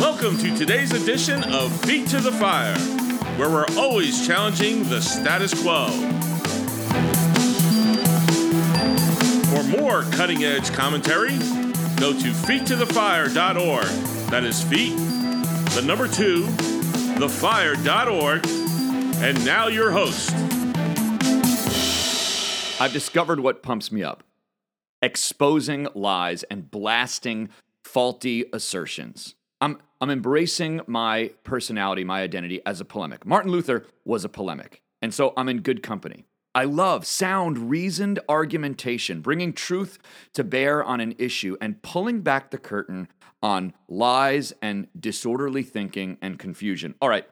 Welcome to today's edition of Feet to the Fire, where we're always challenging the status quo. For more cutting edge commentary, go to feettothefire.org. That is feet, the number two, thefire.org. And now your host. I've discovered what pumps me up exposing lies and blasting faulty assertions. I'm, I'm embracing my personality, my identity as a polemic. Martin Luther was a polemic, and so I'm in good company. I love sound, reasoned argumentation, bringing truth to bear on an issue and pulling back the curtain on lies and disorderly thinking and confusion. All right,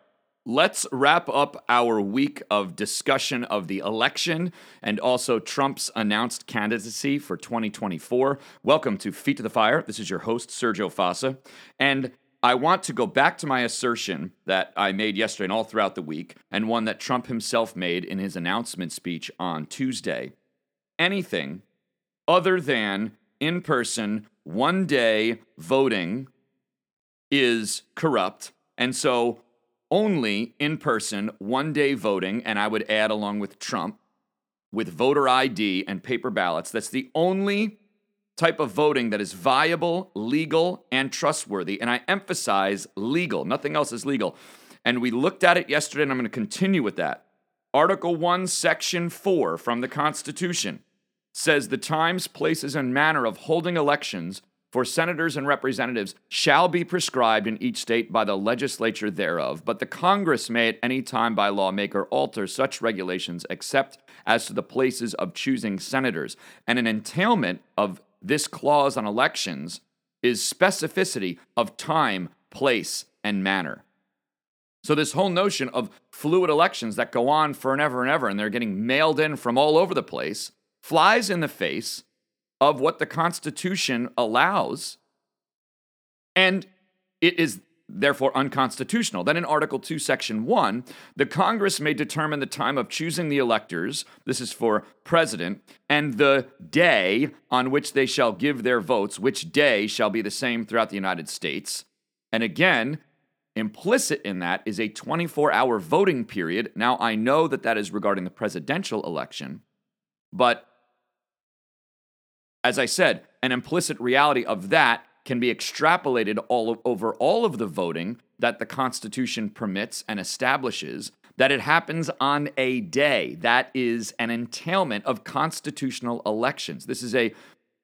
let's wrap up our week of discussion of the election and also Trump's announced candidacy for 2024. Welcome to Feet to the Fire. This is your host, Sergio Fasa. And I want to go back to my assertion that I made yesterday and all throughout the week, and one that Trump himself made in his announcement speech on Tuesday. Anything other than in person, one day voting is corrupt. And so only in person, one day voting, and I would add along with Trump, with voter ID and paper ballots. That's the only type of voting that is viable, legal, and trustworthy. And I emphasize legal, nothing else is legal. And we looked at it yesterday, and I'm going to continue with that. Article 1, Section 4 from the Constitution says the times, places, and manner of holding elections for senators and representatives shall be prescribed in each state by the legislature thereof, but the Congress may at any time by law make or alter such regulations except as to the places of choosing senators. And an entailment of this clause on elections is specificity of time, place, and manner. So, this whole notion of fluid elections that go on for and ever and ever, and they're getting mailed in from all over the place, flies in the face of what the Constitution allows. And it is therefore unconstitutional. Then in Article 2, Section 1, the Congress may determine the time of choosing the electors, this is for president, and the day on which they shall give their votes, which day shall be the same throughout the United States. And again, implicit in that is a 24 hour voting period. Now, I know that that is regarding the presidential election, but as I said, an implicit reality of that can be extrapolated all over all of the voting that the Constitution permits and establishes, that it happens on a day. That is an entailment of constitutional elections. This is a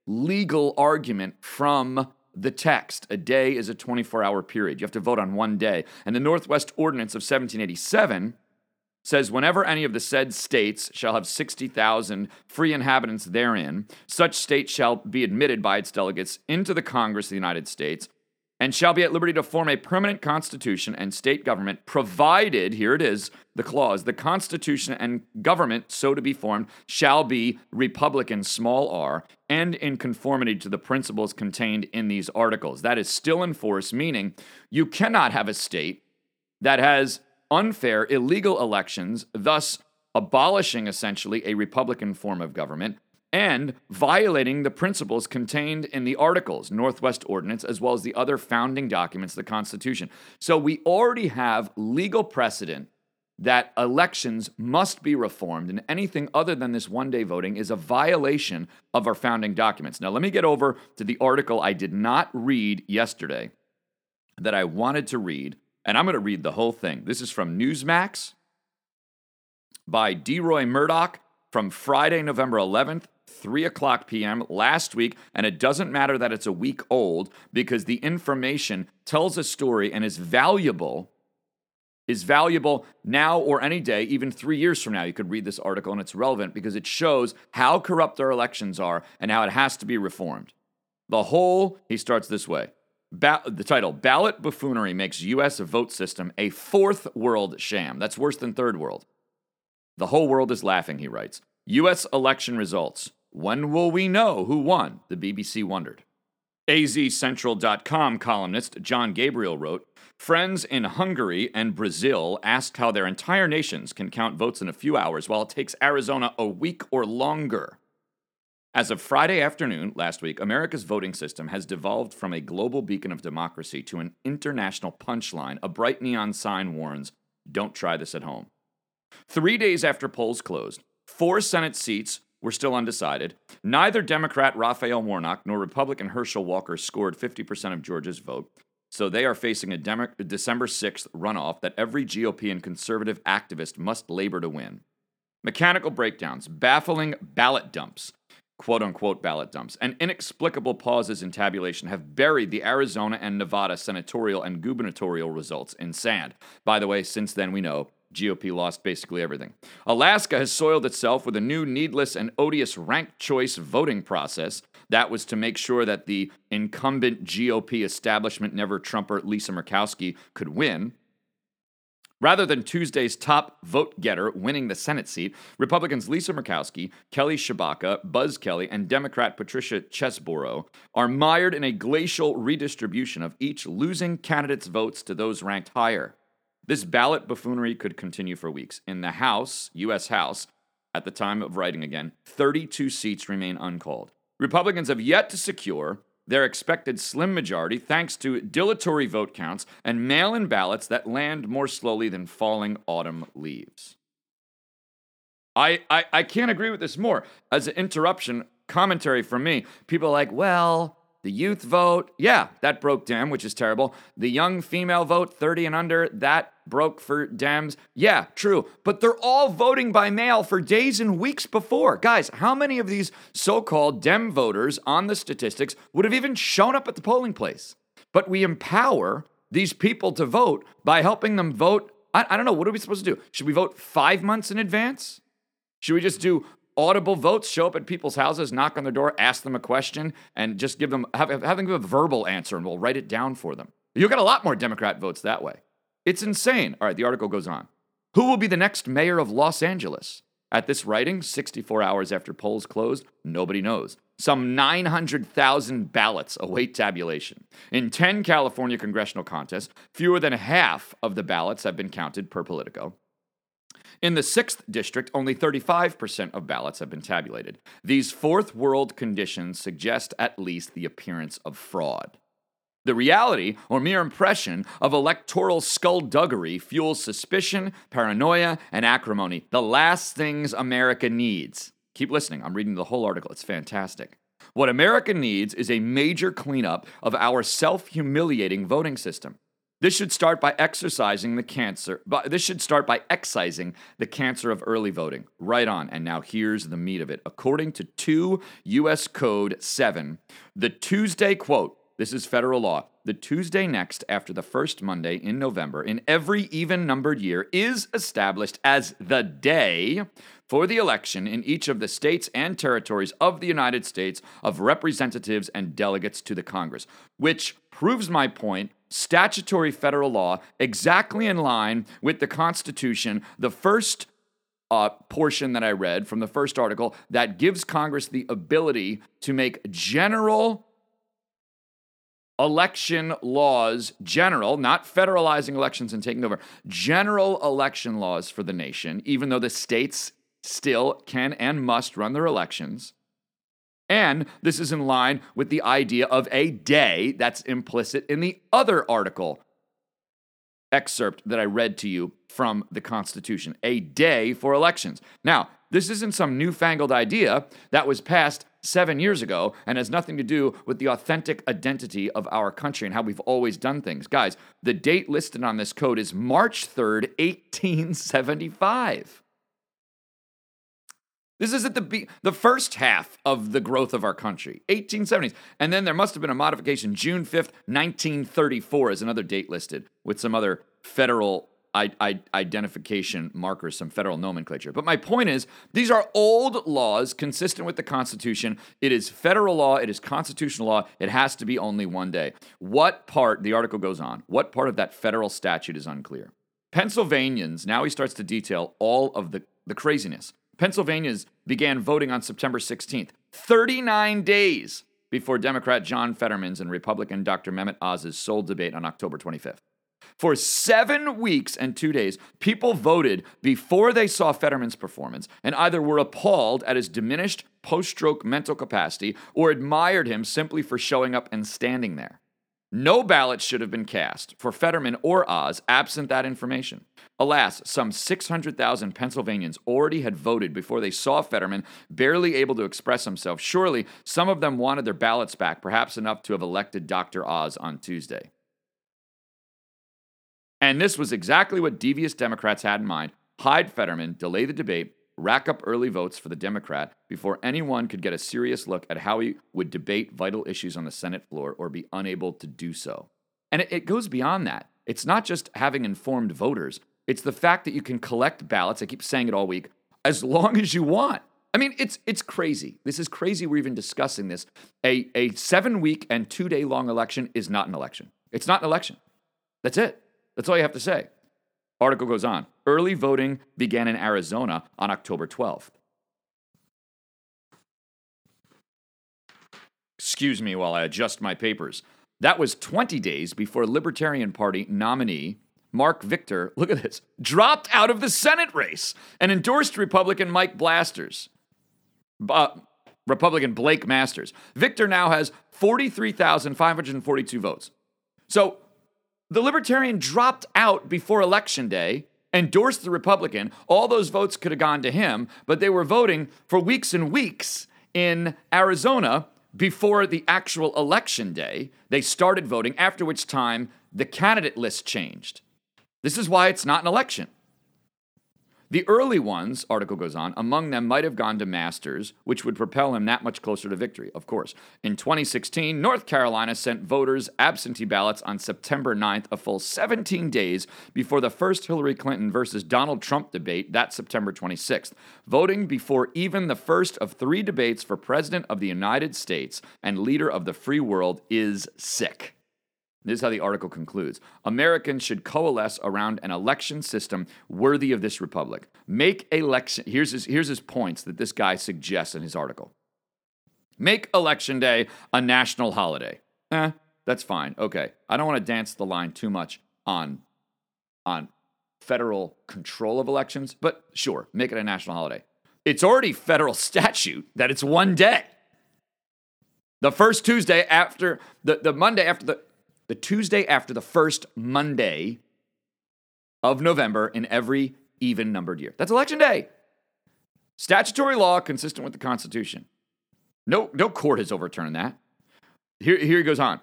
legal argument from the text. A day is a 24 hour period. You have to vote on one day. And the Northwest Ordinance of 1787 says whenever any of the said states shall have 60,000 free inhabitants therein, such state shall be admitted by its delegates into the Congress of the United States and shall be at liberty to form a permanent constitution and state government, provided, here it is, the clause, the constitution and government so to be formed shall be republican, small r, and in conformity to the principles contained in these articles. That is still in force, meaning you cannot have a state that has unfair, illegal elections, thus abolishing essentially a Republican form of government and violating the principles contained in the Articles, Northwest Ordinance, as well as the other founding documents the Constitution. So we already have legal precedent that elections must be reformed, and anything other than this one day voting is a violation of our founding documents. Now, let me get over to the article I did not read yesterday that I wanted to read and I'm going to read the whole thing. This is from Newsmax by Deroy Murdock from Friday, November 11th, 3 o'clock p.m. last week. And it doesn't matter that it's a week old because the information tells a story and is valuable. Is valuable now or any day, even three years from now. You could read this article and it's relevant because it shows how corrupt our elections are and how it has to be reformed. The whole, he starts this way Ba- the title Ballot Buffoonery Makes U.S. Vote System a Fourth World Sham. That's worse than Third World. The whole world is laughing, he writes. U.S. election results. When will we know who won? The BBC wondered. AZCentral.com columnist John Gabriel wrote Friends in Hungary and Brazil asked how their entire nations can count votes in a few hours while it takes Arizona a week or longer. As of Friday afternoon last week, America's voting system has devolved from a global beacon of democracy to an international punchline. A bright neon sign warns don't try this at home. Three days after polls closed, four Senate seats were still undecided. Neither Democrat Raphael Warnock nor Republican Herschel Walker scored 50% of Georgia's vote. So they are facing a Demo- December 6th runoff that every GOP and conservative activist must labor to win. Mechanical breakdowns, baffling ballot dumps, quote unquote ballot dumps, and inexplicable pauses in tabulation have buried the Arizona and Nevada senatorial and gubernatorial results in sand. By the way, since then we know GOP lost basically everything. Alaska has soiled itself with a new, needless, and odious ranked choice voting process. That was to make sure that the incumbent GOP establishment never Trumper Lisa Murkowski could win. Rather than Tuesday's top vote getter winning the Senate seat, Republicans Lisa Murkowski, Kelly Tshibaka, Buzz Kelley, and Democrat Patricia Chesbro are mired in a glacial redistribution of each losing candidate's votes to those ranked higher. This ballot buffoonery could continue for weeks. In the House, U.S. House, at the time of writing again, 32 seats remain uncalled. Republicans have yet to secure their expected slim majority thanks to dilatory vote counts and mail in ballots that land more slowly than falling autumn leaves. I, I, I can't agree with this more. As an interruption, commentary from me, people are like, well, the youth vote, yeah, that broke Dem, which is terrible. The young female vote, 30 and under, that broke for Dems. Yeah, true. But they're all voting by mail for days and weeks before. Guys, how many of these so called Dem voters on the statistics would have even shown up at the polling place? But we empower these people to vote by helping them vote. I, I don't know. What are we supposed to do? Should we vote five months in advance? Should we just do audible votes, show up at people's houses, knock on their door, ask them a question, and just give them have, have them give a verbal answer, and we'll write it down for them. You'll get a lot more Democrat votes that way. It's insane. All right, the article goes on. Who will be the next mayor of Los Angeles? At this writing, 64 hours after polls closed, nobody knows. Some 900,000 ballots await tabulation. In 10 California congressional contests, fewer than half of the ballots have been counted per Politico. In the 6th district, only 35% of ballots have been tabulated. These fourth world conditions suggest at least the appearance of fraud. The reality or mere impression of electoral skullduggery fuels suspicion, paranoia, and acrimony, the last things America needs. Keep listening, I'm reading the whole article, it's fantastic. What America needs is a major cleanup of our self humiliating voting system. This should start by exercising the cancer, but this should start by excising the cancer of early voting. Right on. And now here's the meat of it. According to 2 U.S. Code 7, the Tuesday quote, this is federal law. The Tuesday next after the first Monday in November in every even numbered year is established as the day for the election in each of the states and territories of the United States of representatives and delegates to the Congress, which proves my point. Statutory federal law exactly in line with the Constitution, the first uh, portion that I read from the first article that gives Congress the ability to make general election laws, general, not federalizing elections and taking over, general election laws for the nation, even though the states still can and must run their elections. And this is in line with the idea of a day that's implicit in the other article excerpt that I read to you from the Constitution a day for elections. Now, this isn't some newfangled idea that was passed seven years ago and has nothing to do with the authentic identity of our country and how we've always done things. Guys, the date listed on this code is March 3rd, 1875. This is at the be- the first half of the growth of our country, 1870s. And then there must have been a modification. June 5th, 1934 is another date listed with some other federal I- I- identification markers, some federal nomenclature. But my point is, these are old laws consistent with the Constitution. It is federal law, it is constitutional law. It has to be only one day. What part, the article goes on, what part of that federal statute is unclear? Pennsylvanians, now he starts to detail all of the, the craziness. Pennsylvanians began voting on September 16th, 39 days before Democrat John Fetterman's and Republican Dr. Mehmet Oz's sole debate on October 25th. For seven weeks and two days, people voted before they saw Fetterman's performance and either were appalled at his diminished post stroke mental capacity or admired him simply for showing up and standing there. No ballots should have been cast for Fetterman or Oz absent that information. Alas, some 600,000 Pennsylvanians already had voted before they saw Fetterman barely able to express himself. Surely some of them wanted their ballots back, perhaps enough to have elected Dr. Oz on Tuesday. And this was exactly what devious Democrats had in mind hide Fetterman, delay the debate, rack up early votes for the Democrat before anyone could get a serious look at how he would debate vital issues on the Senate floor or be unable to do so. And it, it goes beyond that. It's not just having informed voters, it's the fact that you can collect ballots. I keep saying it all week, as long as you want. I mean, it's it's crazy. This is crazy. We're even discussing this. A a seven week and two day long election is not an election. It's not an election. That's it. That's all you have to say. Article goes on. Early voting began in Arizona on October 12th. Excuse me while I adjust my papers. That was 20 days before Libertarian Party nominee Mark Victor, look at this, dropped out of the Senate race and endorsed Republican Mike Blasters. Uh, Republican Blake Masters. Victor now has 43,542 votes. So the Libertarian dropped out before Election Day, endorsed the Republican. All those votes could have gone to him, but they were voting for weeks and weeks in Arizona before the actual election day. They started voting, after which time the candidate list changed. This is why it's not an election. The early ones, article goes on, among them might have gone to Masters, which would propel him that much closer to victory, of course. In 2016, North Carolina sent voters absentee ballots on September 9th, a full 17 days before the first Hillary Clinton versus Donald Trump debate that September 26th. Voting before even the first of three debates for President of the United States and leader of the free world is sick. This is how the article concludes. Americans should coalesce around an election system worthy of this republic. Make election. Here's his, here's his points that this guy suggests in his article. Make election day a national holiday. Eh, that's fine. Okay. I don't want to dance the line too much on, on federal control of elections, but sure, make it a national holiday. It's already federal statute that it's one day. The first Tuesday after the, the Monday after the the Tuesday after the first Monday of November in every even numbered year. That's election day. Statutory law consistent with the Constitution. No, no court has overturned that. Here, here he goes on.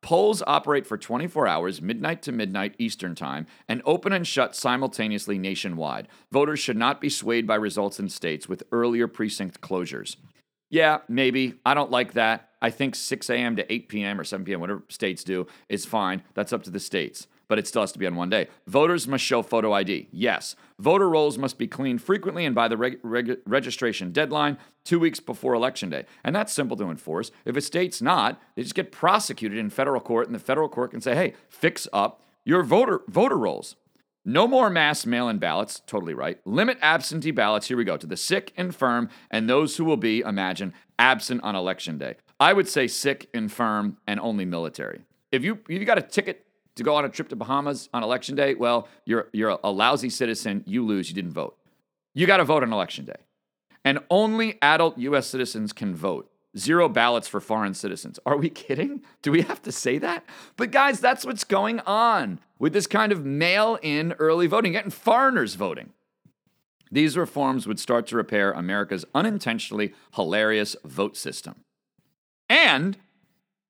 Polls operate for 24 hours, midnight to midnight Eastern Time, and open and shut simultaneously nationwide. Voters should not be swayed by results in states with earlier precinct closures. Yeah, maybe. I don't like that. I think 6 a.m. to 8 p.m. or 7 p.m., whatever states do, is fine. That's up to the states. But it still has to be on one day. Voters must show photo ID. Yes. Voter rolls must be cleaned frequently and by the reg- reg- registration deadline two weeks before Election Day. And that's simple to enforce. If a state's not, they just get prosecuted in federal court, and the federal court can say, hey, fix up your voter, voter rolls. No more mass mail in ballots, totally right. Limit absentee ballots, here we go, to the sick, infirm, and those who will be, imagine, absent on election day. I would say sick, infirm, and only military. If you you got a ticket to go on a trip to Bahamas on election day, well, you're you're a lousy citizen. You lose. You didn't vote. You got to vote on election day, and only adult U.S. citizens can vote. Zero ballots for foreign citizens. Are we kidding? Do we have to say that? But guys, that's what's going on with this kind of mail in early voting, getting foreigners voting. These reforms would start to repair America's unintentionally hilarious vote system. And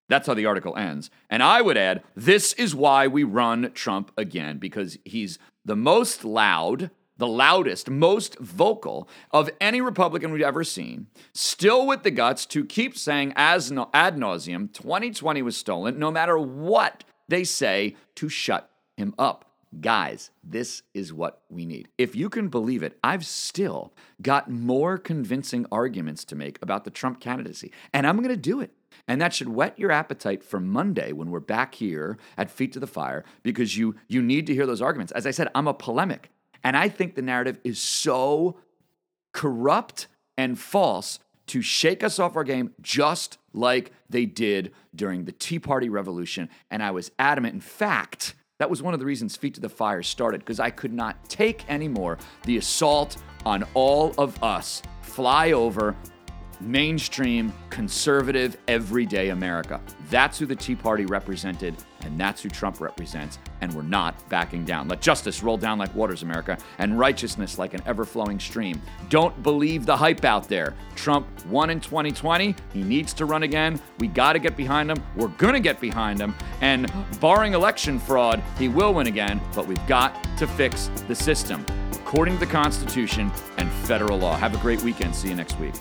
that's how the article ends. And I would add this is why we run Trump again, because he's the most loud, the loudest, most vocal of any Republican we've ever seen, still with the guts to keep saying as ad nauseum 2020 was stolen, no matter what they say to shut him up. Guys, this is what we need. If you can believe it, I've still got more convincing arguments to make about the Trump candidacy, and I'm going to do it. And that should whet your appetite for Monday when we're back here at Feet to the Fire because you you need to hear those arguments. As I said, I'm a polemic, and I think the narrative is so corrupt and false to shake us off our game just like they did during the Tea Party revolution. And I was adamant. In fact, That was one of the reasons Feet to the Fire started, because I could not take anymore the assault on all of us fly over mainstream, conservative, everyday America. That's who the Tea Party represented, and that's who Trump represents, and we're not backing down. Let justice roll down like waters, America, and righteousness like an ever flowing stream. Don't believe the hype out there. Trump won in 2020. He needs to run again. We got to get behind him. We're going to get behind him. And barring election fraud, he will win again, but we've got to fix the system according to the Constitution and federal law. Have a great weekend. See you next week.